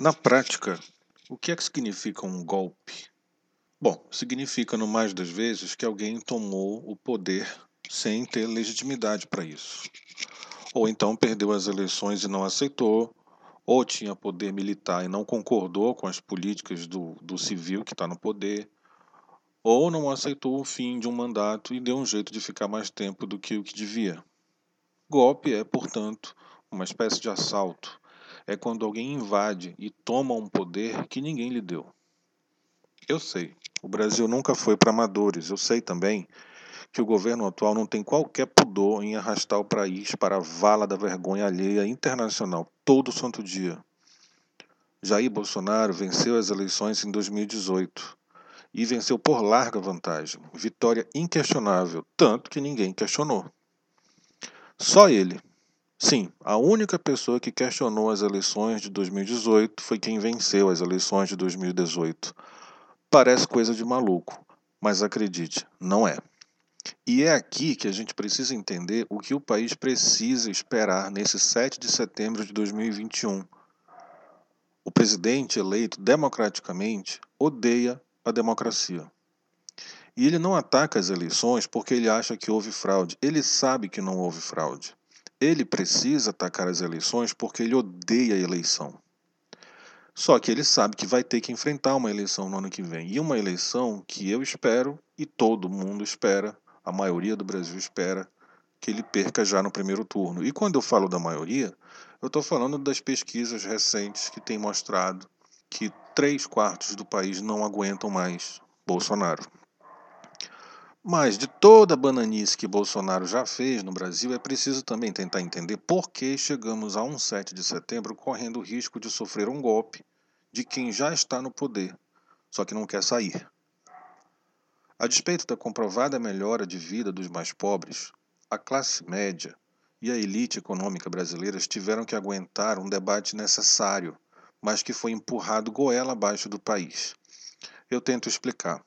Na prática, o que é que significa um golpe? Bom, significa, no mais das vezes, que alguém tomou o poder sem ter legitimidade para isso. Ou então perdeu as eleições e não aceitou, ou tinha poder militar e não concordou com as políticas do, do civil que está no poder, ou não aceitou o fim de um mandato e deu um jeito de ficar mais tempo do que o que devia. Golpe é, portanto, uma espécie de assalto é quando alguém invade e toma um poder que ninguém lhe deu. Eu sei, o Brasil nunca foi para amadores. Eu sei também que o governo atual não tem qualquer pudor em arrastar o país para a vala da vergonha alheia internacional todo santo dia. Jair Bolsonaro venceu as eleições em 2018 e venceu por larga vantagem, vitória inquestionável, tanto que ninguém questionou. Só ele, Sim, a única pessoa que questionou as eleições de 2018 foi quem venceu as eleições de 2018. Parece coisa de maluco, mas acredite, não é. E é aqui que a gente precisa entender o que o país precisa esperar nesse 7 de setembro de 2021. O presidente eleito democraticamente odeia a democracia. E ele não ataca as eleições porque ele acha que houve fraude. Ele sabe que não houve fraude. Ele precisa atacar as eleições porque ele odeia a eleição. Só que ele sabe que vai ter que enfrentar uma eleição no ano que vem. E uma eleição que eu espero e todo mundo espera, a maioria do Brasil espera, que ele perca já no primeiro turno. E quando eu falo da maioria, eu estou falando das pesquisas recentes que têm mostrado que três quartos do país não aguentam mais Bolsonaro. Mas de toda a bananice que Bolsonaro já fez no Brasil, é preciso também tentar entender por que chegamos a um 7 de setembro correndo o risco de sofrer um golpe de quem já está no poder, só que não quer sair. A despeito da comprovada melhora de vida dos mais pobres, a classe média e a elite econômica brasileiras tiveram que aguentar um debate necessário, mas que foi empurrado goela abaixo do país. Eu tento explicar.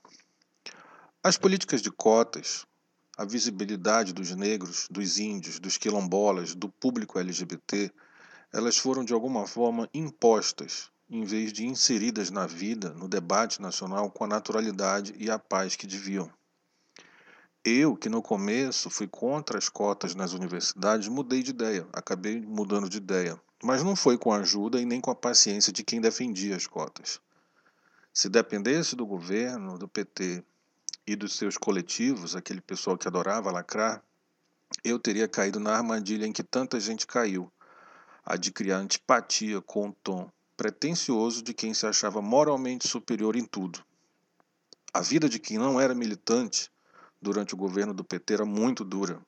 As políticas de cotas, a visibilidade dos negros, dos índios, dos quilombolas, do público LGBT, elas foram de alguma forma impostas, em vez de inseridas na vida, no debate nacional com a naturalidade e a paz que deviam. Eu, que no começo fui contra as cotas nas universidades, mudei de ideia, acabei mudando de ideia, mas não foi com a ajuda e nem com a paciência de quem defendia as cotas. Se dependesse do governo, do PT e dos seus coletivos, aquele pessoal que adorava lacrar, eu teria caído na armadilha em que tanta gente caiu, a de criar antipatia com o tom pretensioso de quem se achava moralmente superior em tudo. A vida de quem não era militante durante o governo do PT era muito dura,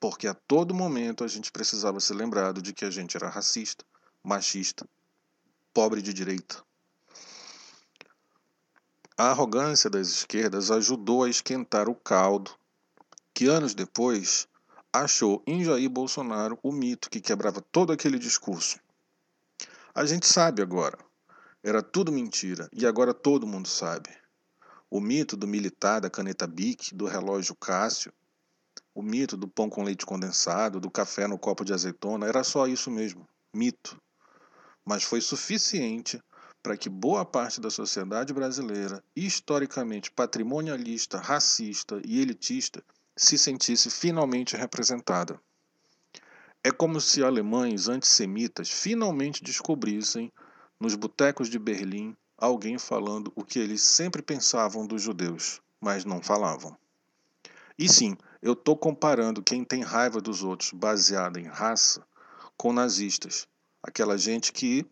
porque a todo momento a gente precisava ser lembrado de que a gente era racista, machista, pobre de direita. A arrogância das esquerdas ajudou a esquentar o caldo, que anos depois achou em Jair Bolsonaro o mito que quebrava todo aquele discurso. A gente sabe agora. Era tudo mentira e agora todo mundo sabe. O mito do militar da caneta Bic, do relógio Cássio, o mito do pão com leite condensado, do café no copo de azeitona, era só isso mesmo, mito. Mas foi suficiente para que boa parte da sociedade brasileira, historicamente patrimonialista, racista e elitista, se sentisse finalmente representada. É como se alemães antissemitas finalmente descobrissem, nos botecos de Berlim, alguém falando o que eles sempre pensavam dos judeus, mas não falavam. E sim, eu estou comparando quem tem raiva dos outros baseada em raça com nazistas, aquela gente que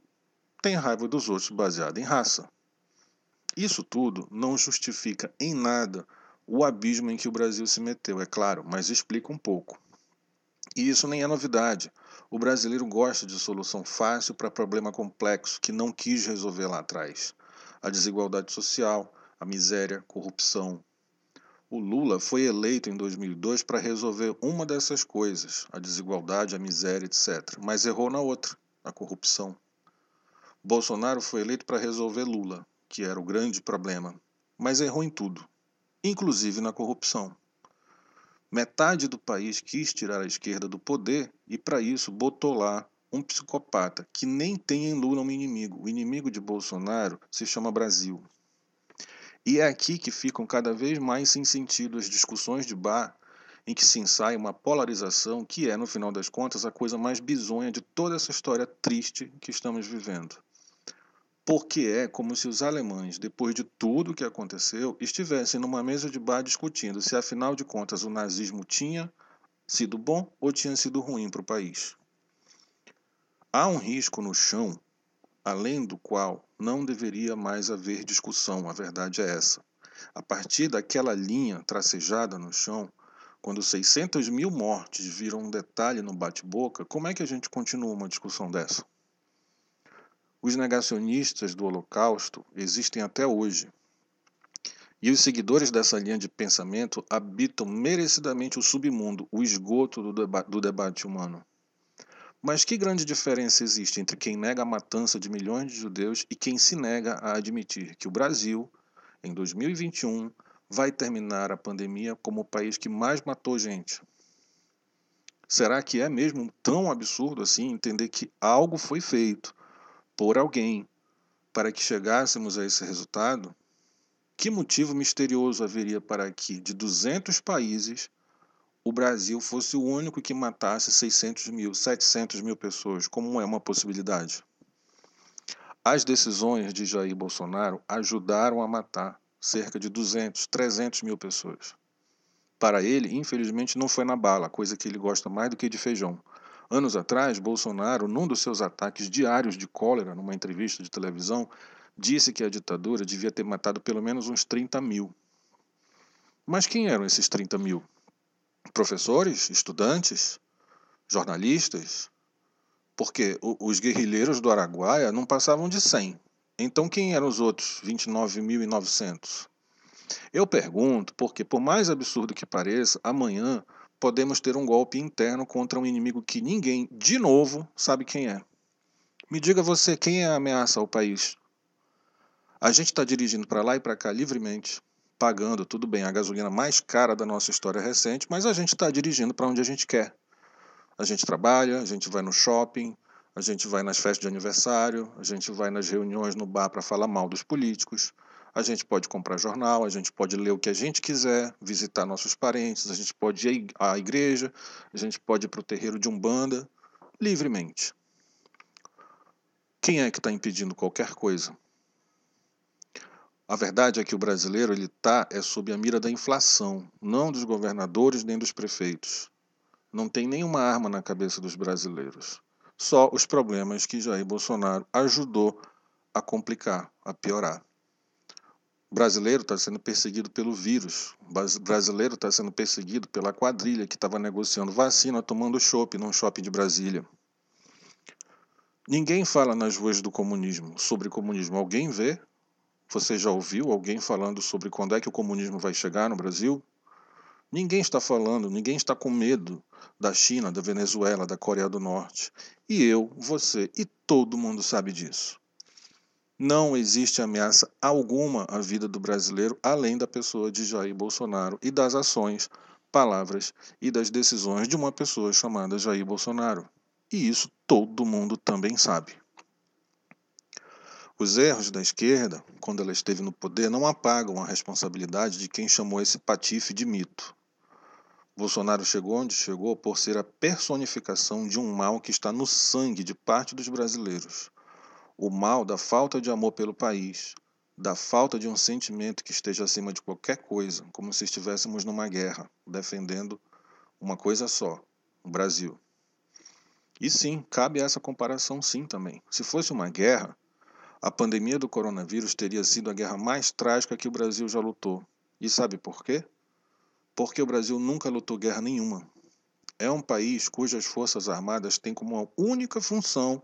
tem raiva dos outros baseado em raça. Isso tudo não justifica em nada o abismo em que o Brasil se meteu, é claro, mas explica um pouco. E isso nem é novidade. O brasileiro gosta de solução fácil para problema complexo que não quis resolver lá atrás. A desigualdade social, a miséria, corrupção. O Lula foi eleito em 2002 para resolver uma dessas coisas, a desigualdade, a miséria, etc. Mas errou na outra, a corrupção. Bolsonaro foi eleito para resolver Lula, que era o grande problema, mas errou em tudo, inclusive na corrupção. Metade do país quis tirar a esquerda do poder e, para isso, botou lá um psicopata que nem tem em Lula um inimigo. O inimigo de Bolsonaro se chama Brasil. E é aqui que ficam cada vez mais sem sentido as discussões de bar em que se ensaia uma polarização que é, no final das contas, a coisa mais bizonha de toda essa história triste que estamos vivendo. Porque é como se os alemães, depois de tudo o que aconteceu, estivessem numa mesa de bar discutindo se, afinal de contas, o nazismo tinha sido bom ou tinha sido ruim para o país. Há um risco no chão, além do qual não deveria mais haver discussão, a verdade é essa. A partir daquela linha tracejada no chão, quando 600 mil mortes viram um detalhe no bate-boca, como é que a gente continua uma discussão dessa? Os negacionistas do Holocausto existem até hoje. E os seguidores dessa linha de pensamento habitam merecidamente o submundo, o esgoto do, deba do debate humano. Mas que grande diferença existe entre quem nega a matança de milhões de judeus e quem se nega a admitir que o Brasil, em 2021, vai terminar a pandemia como o país que mais matou gente? Será que é mesmo tão absurdo assim entender que algo foi feito por alguém para que chegássemos a esse resultado? Que motivo misterioso haveria para que, de 200 países, o Brasil fosse o único que matasse 600 mil, 700 mil pessoas, como é uma possibilidade. As decisões de Jair Bolsonaro ajudaram a matar cerca de 200, 300 mil pessoas. Para ele, infelizmente, não foi na bala, coisa que ele gosta mais do que de feijão. Anos atrás, Bolsonaro, num dos seus ataques diários de cólera, numa entrevista de televisão, disse que a ditadura devia ter matado pelo menos uns 30 mil. Mas quem eram esses 30 mil? professores, estudantes, jornalistas, porque os guerrilheiros do Araguaia não passavam de 100. Então quem eram os outros 29.900? Eu pergunto porque, por mais absurdo que pareça, amanhã podemos ter um golpe interno contra um inimigo que ninguém, de novo, sabe quem é. Me diga você, quem é a ameaça ao país? A gente está dirigindo para lá e para cá livremente pagando, tudo bem, a gasolina mais cara da nossa história recente, mas a gente está dirigindo para onde a gente quer. A gente trabalha, a gente vai no shopping, a gente vai nas festas de aniversário, a gente vai nas reuniões no bar para falar mal dos políticos, a gente pode comprar jornal, a gente pode ler o que a gente quiser, visitar nossos parentes, a gente pode ir à igreja, a gente pode ir para o terreiro de Umbanda, livremente. Quem é que está impedindo qualquer coisa? A verdade é que o brasileiro ele está é sob a mira da inflação, não dos governadores nem dos prefeitos. Não tem nenhuma arma na cabeça dos brasileiros. Só os problemas que Jair Bolsonaro ajudou a complicar, a piorar. Brasileiro está sendo perseguido pelo vírus. Brasileiro está sendo perseguido pela quadrilha que estava negociando vacina tomando chopp num shopping de Brasília. Ninguém fala nas ruas do comunismo, sobre comunismo. Alguém vê? Você já ouviu alguém falando sobre quando é que o comunismo vai chegar no Brasil? Ninguém está falando, ninguém está com medo da China, da Venezuela, da Coreia do Norte. E eu, você e todo mundo sabe disso. Não existe ameaça alguma à vida do brasileiro além da pessoa de Jair Bolsonaro e das ações, palavras e das decisões de uma pessoa chamada Jair Bolsonaro. E isso todo mundo também sabe. Os erros da esquerda, quando ela esteve no poder, não apagam a responsabilidade de quem chamou esse patife de mito. Bolsonaro chegou onde chegou por ser a personificação de um mal que está no sangue de parte dos brasileiros. O mal da falta de amor pelo país, da falta de um sentimento que esteja acima de qualquer coisa, como se estivéssemos numa guerra, defendendo uma coisa só, o Brasil. E sim, cabe essa comparação sim também. Se fosse uma guerra, a pandemia do coronavírus teria sido a guerra mais trágica que o Brasil já lutou. E sabe por quê? Porque o Brasil nunca lutou guerra nenhuma. É um país cujas forças armadas têm como única função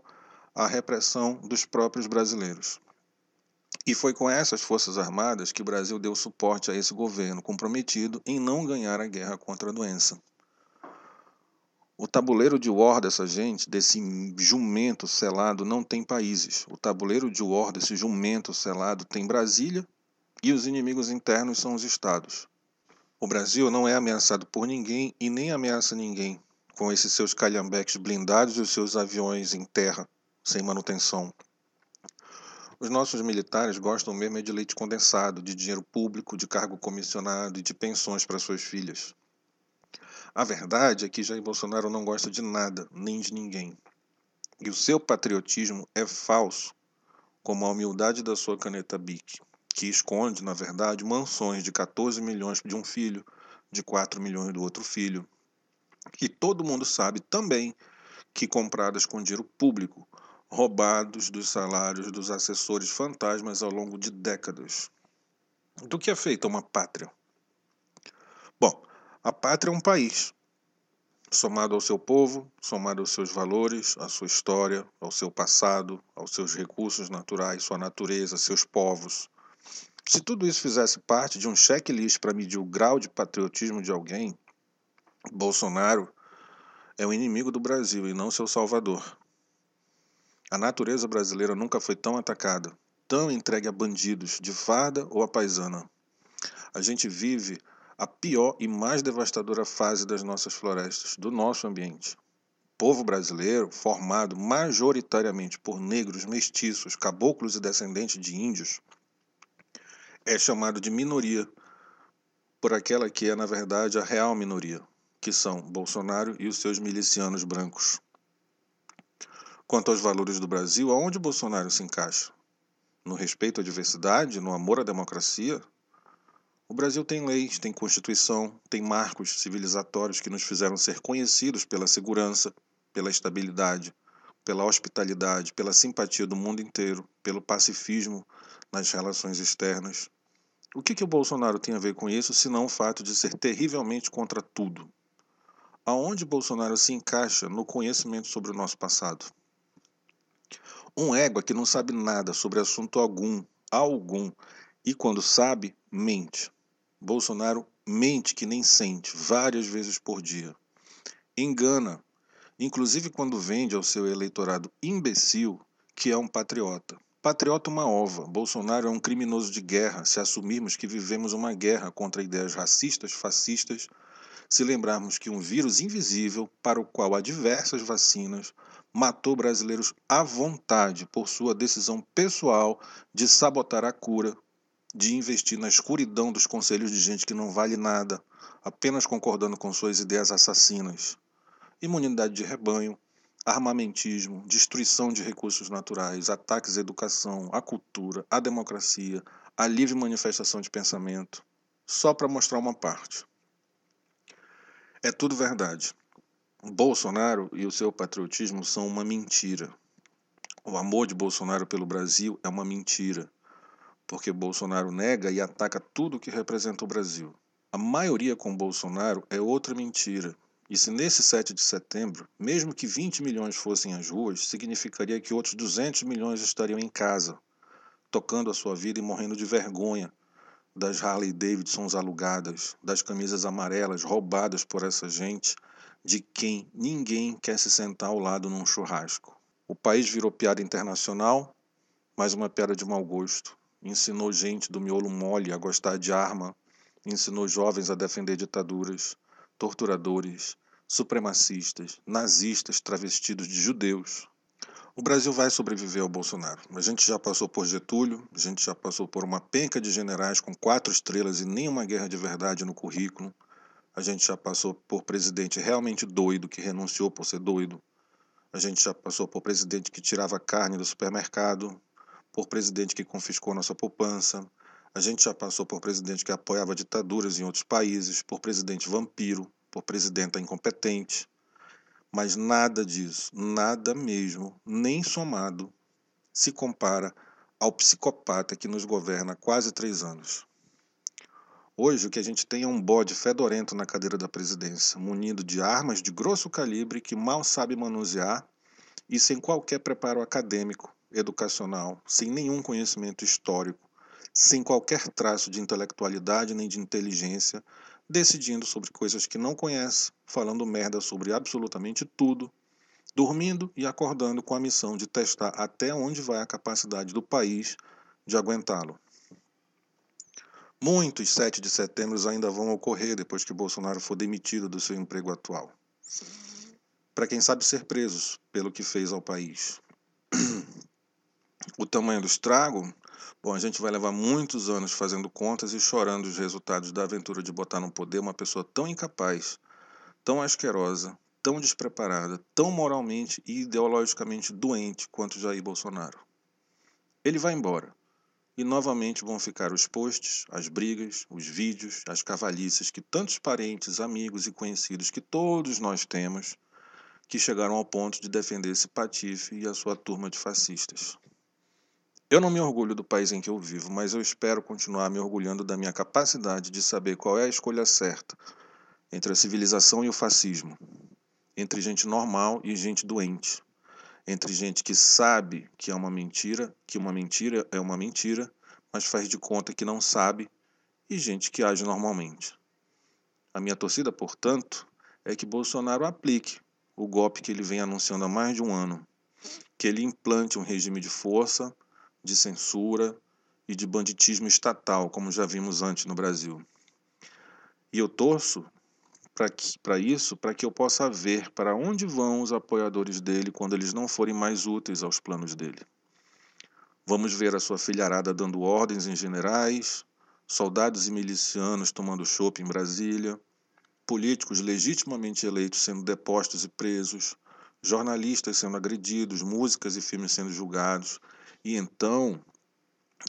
a repressão dos próprios brasileiros. E foi com essas forças armadas que o Brasil deu suporte a esse governo comprometido em não ganhar a guerra contra a doença. O tabuleiro de war dessa gente, desse jumento selado, não tem países. O tabuleiro de war desse jumento selado tem Brasília e os inimigos internos são os estados. O Brasil não é ameaçado por ninguém e nem ameaça ninguém. com esses seus calhambeques blindados e os seus aviões em terra, sem manutenção. Os nossos militares gostam mesmo é de leite condensado, de dinheiro público, de cargo comissionado e de pensões para suas filhas. A verdade é que Jair Bolsonaro não gosta de nada, nem de ninguém. E o seu patriotismo é falso, como a humildade da sua caneta BIC, que esconde, na verdade, mansões de 14 milhões de um filho, de 4 milhões do outro filho. E todo mundo sabe também que compradas com dinheiro público, roubados dos salários dos assessores fantasmas ao longo de décadas. Do que é feita uma pátria? Bom, a pátria é um país, somado ao seu povo, somado aos seus valores, à sua história, ao seu passado, aos seus recursos naturais, sua natureza, seus povos. Se tudo isso fizesse parte de um checklist para medir o grau de patriotismo de alguém, Bolsonaro é o inimigo do Brasil e não seu salvador. A natureza brasileira nunca foi tão atacada, tão entregue a bandidos, de farda ou a paisana. A gente vive a pior e mais devastadora fase das nossas florestas, do nosso ambiente. O povo brasileiro, formado majoritariamente por negros, mestiços, caboclos e descendentes de índios, é chamado de minoria por aquela que é, na verdade, a real minoria, que são Bolsonaro e os seus milicianos brancos. Quanto aos valores do Brasil, aonde Bolsonaro se encaixa? No respeito à diversidade, no amor à democracia? O Brasil tem leis, tem constituição, tem marcos civilizatórios que nos fizeram ser conhecidos pela segurança, pela estabilidade, pela hospitalidade, pela simpatia do mundo inteiro, pelo pacifismo nas relações externas. O que, que o Bolsonaro tem a ver com isso, senão o fato de ser terrivelmente contra tudo? Aonde Bolsonaro se encaixa no conhecimento sobre o nosso passado? Um égua que não sabe nada sobre assunto algum, algum, e quando sabe, mente. Bolsonaro mente que nem sente, várias vezes por dia. Engana, inclusive quando vende ao seu eleitorado imbecil que é um patriota. Patriota uma ova. Bolsonaro é um criminoso de guerra se assumirmos que vivemos uma guerra contra ideias racistas, fascistas, se lembrarmos que um vírus invisível, para o qual há diversas vacinas, matou brasileiros à vontade por sua decisão pessoal de sabotar a cura, de investir na escuridão dos conselhos de gente que não vale nada, apenas concordando com suas ideias assassinas. Imunidade de rebanho, armamentismo, destruição de recursos naturais, ataques à educação, à cultura, à democracia, à livre manifestação de pensamento. Só para mostrar uma parte. É tudo verdade. Bolsonaro e o seu patriotismo são uma mentira. O amor de Bolsonaro pelo Brasil é uma mentira, porque Bolsonaro nega e ataca tudo que representa o Brasil. A maioria com Bolsonaro é outra mentira. E se nesse 7 de setembro, mesmo que 20 milhões fossem às ruas, significaria que outros 200 milhões estariam em casa, tocando a sua vida e morrendo de vergonha das Harley Davidsons alugadas, das camisas amarelas roubadas por essa gente de quem ninguém quer se sentar ao lado num churrasco. O país virou piada internacional, mais uma piada de mau gosto. Ensinou gente do miolo mole a gostar de arma, ensinou jovens a defender ditaduras, torturadores, supremacistas, nazistas travestidos de judeus. O Brasil vai sobreviver ao Bolsonaro. A gente já passou por Getúlio, a gente já passou por uma penca de generais com quatro estrelas e nenhuma guerra de verdade no currículo. A gente já passou por presidente realmente doido que renunciou por ser doido. A gente já passou por presidente que tirava carne do supermercado, por presidente que confiscou nossa poupança. A gente já passou por presidente que apoiava ditaduras em outros países, por presidente vampiro, por presidenta incompetente. Mas nada disso, nada mesmo, nem somado, se compara ao psicopata que nos governa há quase três anos. Hoje o que a gente tem é um bode fedorento na cadeira da presidência, munido de armas de grosso calibre que mal sabe manusear e sem qualquer preparo acadêmico, educacional, sem nenhum conhecimento histórico, sem qualquer traço de intelectualidade nem de inteligência, decidindo sobre coisas que não conhece, falando merda sobre absolutamente tudo, dormindo e acordando com a missão de testar até onde vai a capacidade do país de aguentá-lo. Muitos 7 de setembro ainda vão ocorrer depois que Bolsonaro for demitido do seu emprego atual. para quem sabe ser presos pelo que fez ao país. O tamanho do estrago? Bom, a gente vai levar muitos anos fazendo contas e chorando os resultados da aventura de botar no poder uma pessoa tão incapaz, tão asquerosa, tão despreparada, tão moralmente e ideologicamente doente quanto Jair Bolsonaro. Ele vai embora. E novamente vão ficar os posts, as brigas, os vídeos, as cavalhices que tantos parentes, amigos e conhecidos que todos nós temos, que chegaram ao ponto de defender esse patife e a sua turma de fascistas. Eu não me orgulho do país em que eu vivo, mas eu espero continuar me orgulhando da minha capacidade de saber qual é a escolha certa entre a civilização e o fascismo, entre gente normal e gente doente, entre gente que sabe que é uma mentira, que uma mentira é uma mentira, mas faz de conta que não sabe, e gente que age normalmente. A minha torcida, portanto, é que Bolsonaro aplique o golpe que ele vem anunciando há mais de um ano, que ele implante um regime de força, de censura e de banditismo estatal, como já vimos antes no Brasil. E eu torço para isso, para que eu possa ver para onde vão os apoiadores dele quando eles não forem mais úteis aos planos dele. Vamos ver a sua filharada dando ordens em generais, soldados e milicianos tomando chope em Brasília, políticos legitimamente eleitos sendo depostos e presos, jornalistas sendo agredidos, músicas e filmes sendo julgados. E então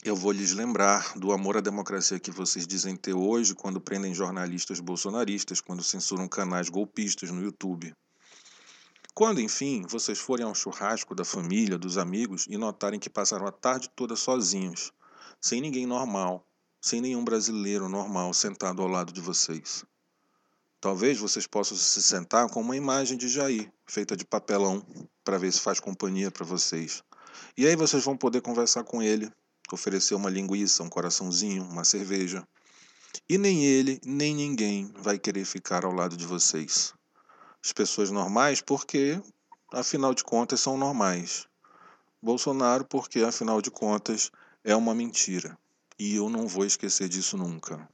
eu vou lhes lembrar do amor à democracia que vocês dizem ter hoje quando prendem jornalistas bolsonaristas, quando censuram canais golpistas no YouTube. Quando, enfim, vocês forem ao churrasco da família, dos amigos e notarem que passaram a tarde toda sozinhos, sem ninguém normal, sem nenhum brasileiro normal sentado ao lado de vocês. Talvez vocês possam se sentar com uma imagem de Jair, feita de papelão, para ver se faz companhia para vocês. E aí vocês vão poder conversar com ele, oferecer uma linguiça, um coraçãozinho, uma cerveja. E nem ele, nem ninguém vai querer ficar ao lado de vocês. As pessoas normais, porque, afinal de contas, são normais. Bolsonaro, porque, afinal de contas, é uma mentira. E eu não vou esquecer disso nunca.